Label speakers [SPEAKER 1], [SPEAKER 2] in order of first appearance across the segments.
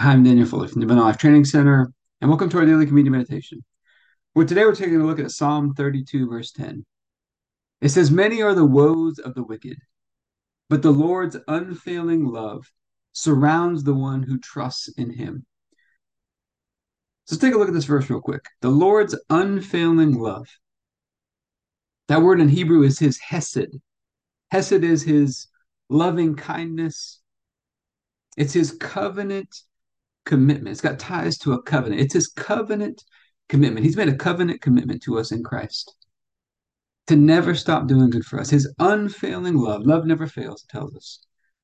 [SPEAKER 1] I'm Daniel Fuller from the Abundant Life Training Center, and welcome to our daily communion meditation. Where today we're taking a look at Psalm 32, verse 10. It says, Many are the woes of the wicked, but the Lord's unfailing love surrounds the one who trusts in him. So let's take a look at this verse real quick. The Lord's unfailing love. That word in Hebrew is his hesed. Hesed is his loving kindness. It's his covenant commitment. It's got ties to a covenant. It's his covenant commitment. He's made a covenant commitment to us in Christ to never stop doing good for us. His unfailing love, love never fails, it tells us.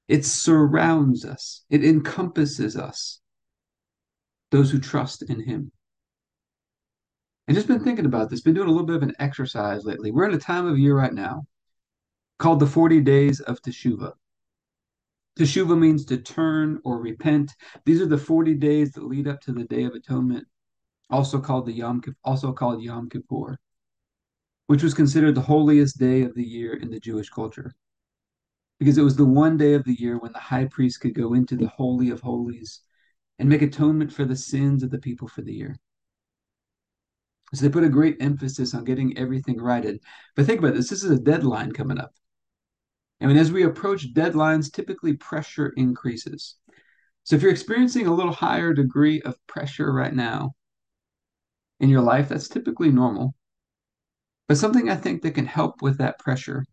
[SPEAKER 1] It surrounds us, it encompasses us, those who trust in him. And just been thinking about this, been doing a little bit of an exercise lately. We're in a time of year right now called the 40 days of Teshuvah. Teshuvah means to turn or repent. These are the 40 days that lead up to the Day of Atonement, also called the Yom also called Yom Kippur, which was considered the holiest day of the year in the Jewish culture. Because it was the one day of the year when the high priest could go into the holy of holies and make atonement for the sins of the people for the year. So they put a great emphasis on getting everything righted. But think about this, this is a deadline coming up. I mean, as we approach deadlines, typically pressure increases. So if you're experiencing a little higher degree of pressure right now in your life, that's typically normal. But something I think that can help with that pressure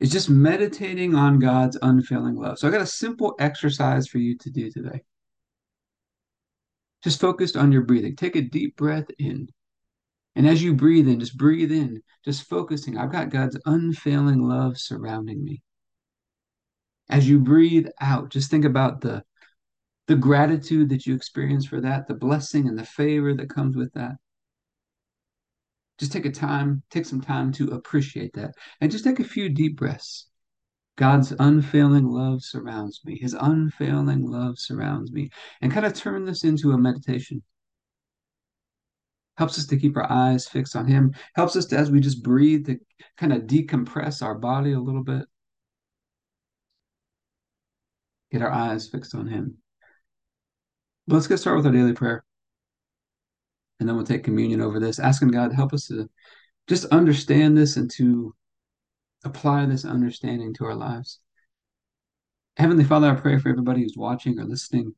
[SPEAKER 1] is just meditating on God's unfailing love. So I got a simple exercise for you to do today. Just focused on your breathing. Take a deep breath in. And as you breathe in, just breathe in, just focusing. I've got God's unfailing love surrounding me. As you breathe out, just think about the, the gratitude that you experience for that, the blessing and the favor that comes with that. Just take a time, take some time to appreciate that. And just take a few deep breaths. God's unfailing love surrounds me. His unfailing love surrounds me. And kind of turn this into a meditation helps us to keep our eyes fixed on him. Helps us to as we just breathe to kind of decompress our body a little bit. Get our eyes fixed on him. But let's get started with our daily prayer. And then we'll take communion over this asking god to help us to just understand this and to apply this understanding to our lives. Heavenly father i pray for everybody who's watching or listening.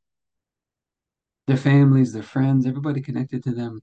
[SPEAKER 1] Their families their friends everybody connected to them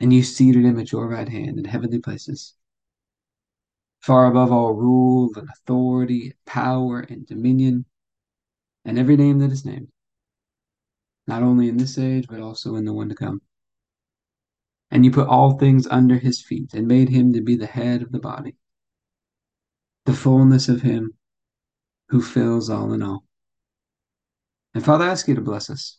[SPEAKER 1] and you seated him at your right hand in heavenly places, far above all rule and authority, power and dominion, and every name that is named, not only in this age, but also in the one to come. And you put all things under his feet and made him to be the head of the body, the fullness of him who fills all in all. And Father, I ask you to bless us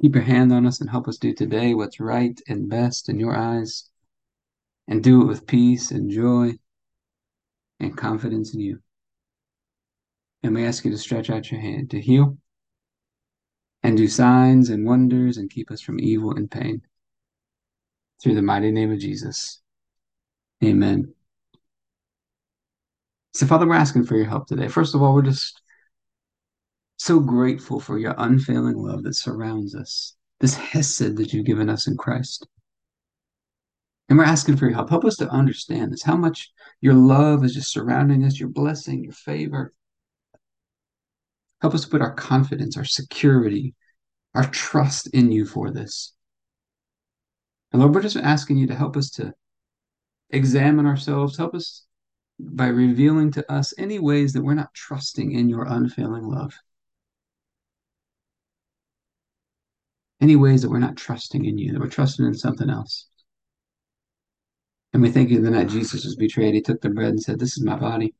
[SPEAKER 1] Keep your hand on us and help us do today what's right and best in your eyes, and do it with peace and joy and confidence in you. And we ask you to stretch out your hand to heal and do signs and wonders and keep us from evil and pain. through the mighty name of Jesus. Amen. So, Father, we're asking for your help today. First of all, we're just so grateful for your unfailing love that surrounds us, this hesed that you've given us in Christ. And we're asking for your help. Help us to understand this, how much your love is just surrounding us, your blessing, your favor. Help us put our confidence, our security, our trust in you for this. And Lord, we're just asking you to help us to examine ourselves, help us by revealing to us any ways that we're not trusting in your unfailing love. Any ways that we're not trusting in you, that we're trusting in something else. And we think of the night Jesus was betrayed, he took the bread and said, This is my body,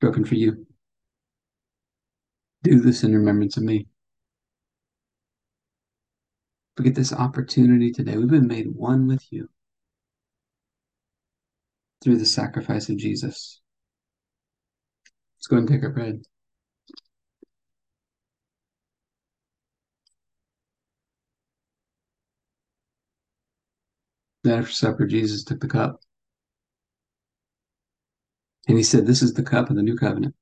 [SPEAKER 1] broken for you. Do this in remembrance of me. We get this opportunity today. We've been made one with you through the sacrifice of Jesus. Let's go and take our bread. Then after supper, Jesus took the cup. And he said, This is the cup of the new covenant.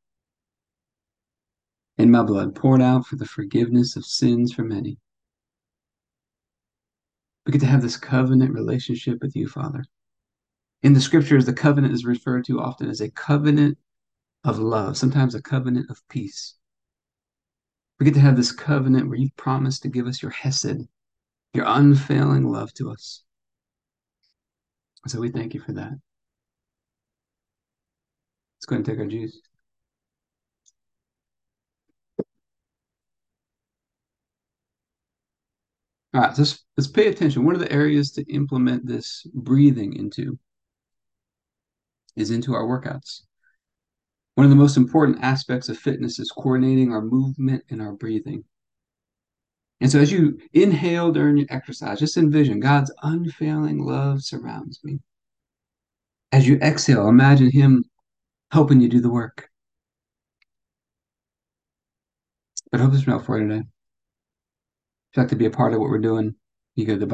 [SPEAKER 1] In my blood, poured out for the forgiveness of sins for many. We get to have this covenant relationship with you, Father. In the scriptures, the covenant is referred to often as a covenant of love, sometimes a covenant of peace. We get to have this covenant where you promise to give us your hesed, your unfailing love to us. So we thank you for that. Let's go and take our juice. All right, so let's, let's pay attention. One of the areas to implement this breathing into is into our workouts. One of the most important aspects of fitness is coordinating our movement and our breathing. And so, as you inhale during your exercise, just envision God's unfailing love surrounds me. As you exhale, imagine Him helping you do the work. But I hope this been for you today. If you'd like to be a part of what we're doing, you go to the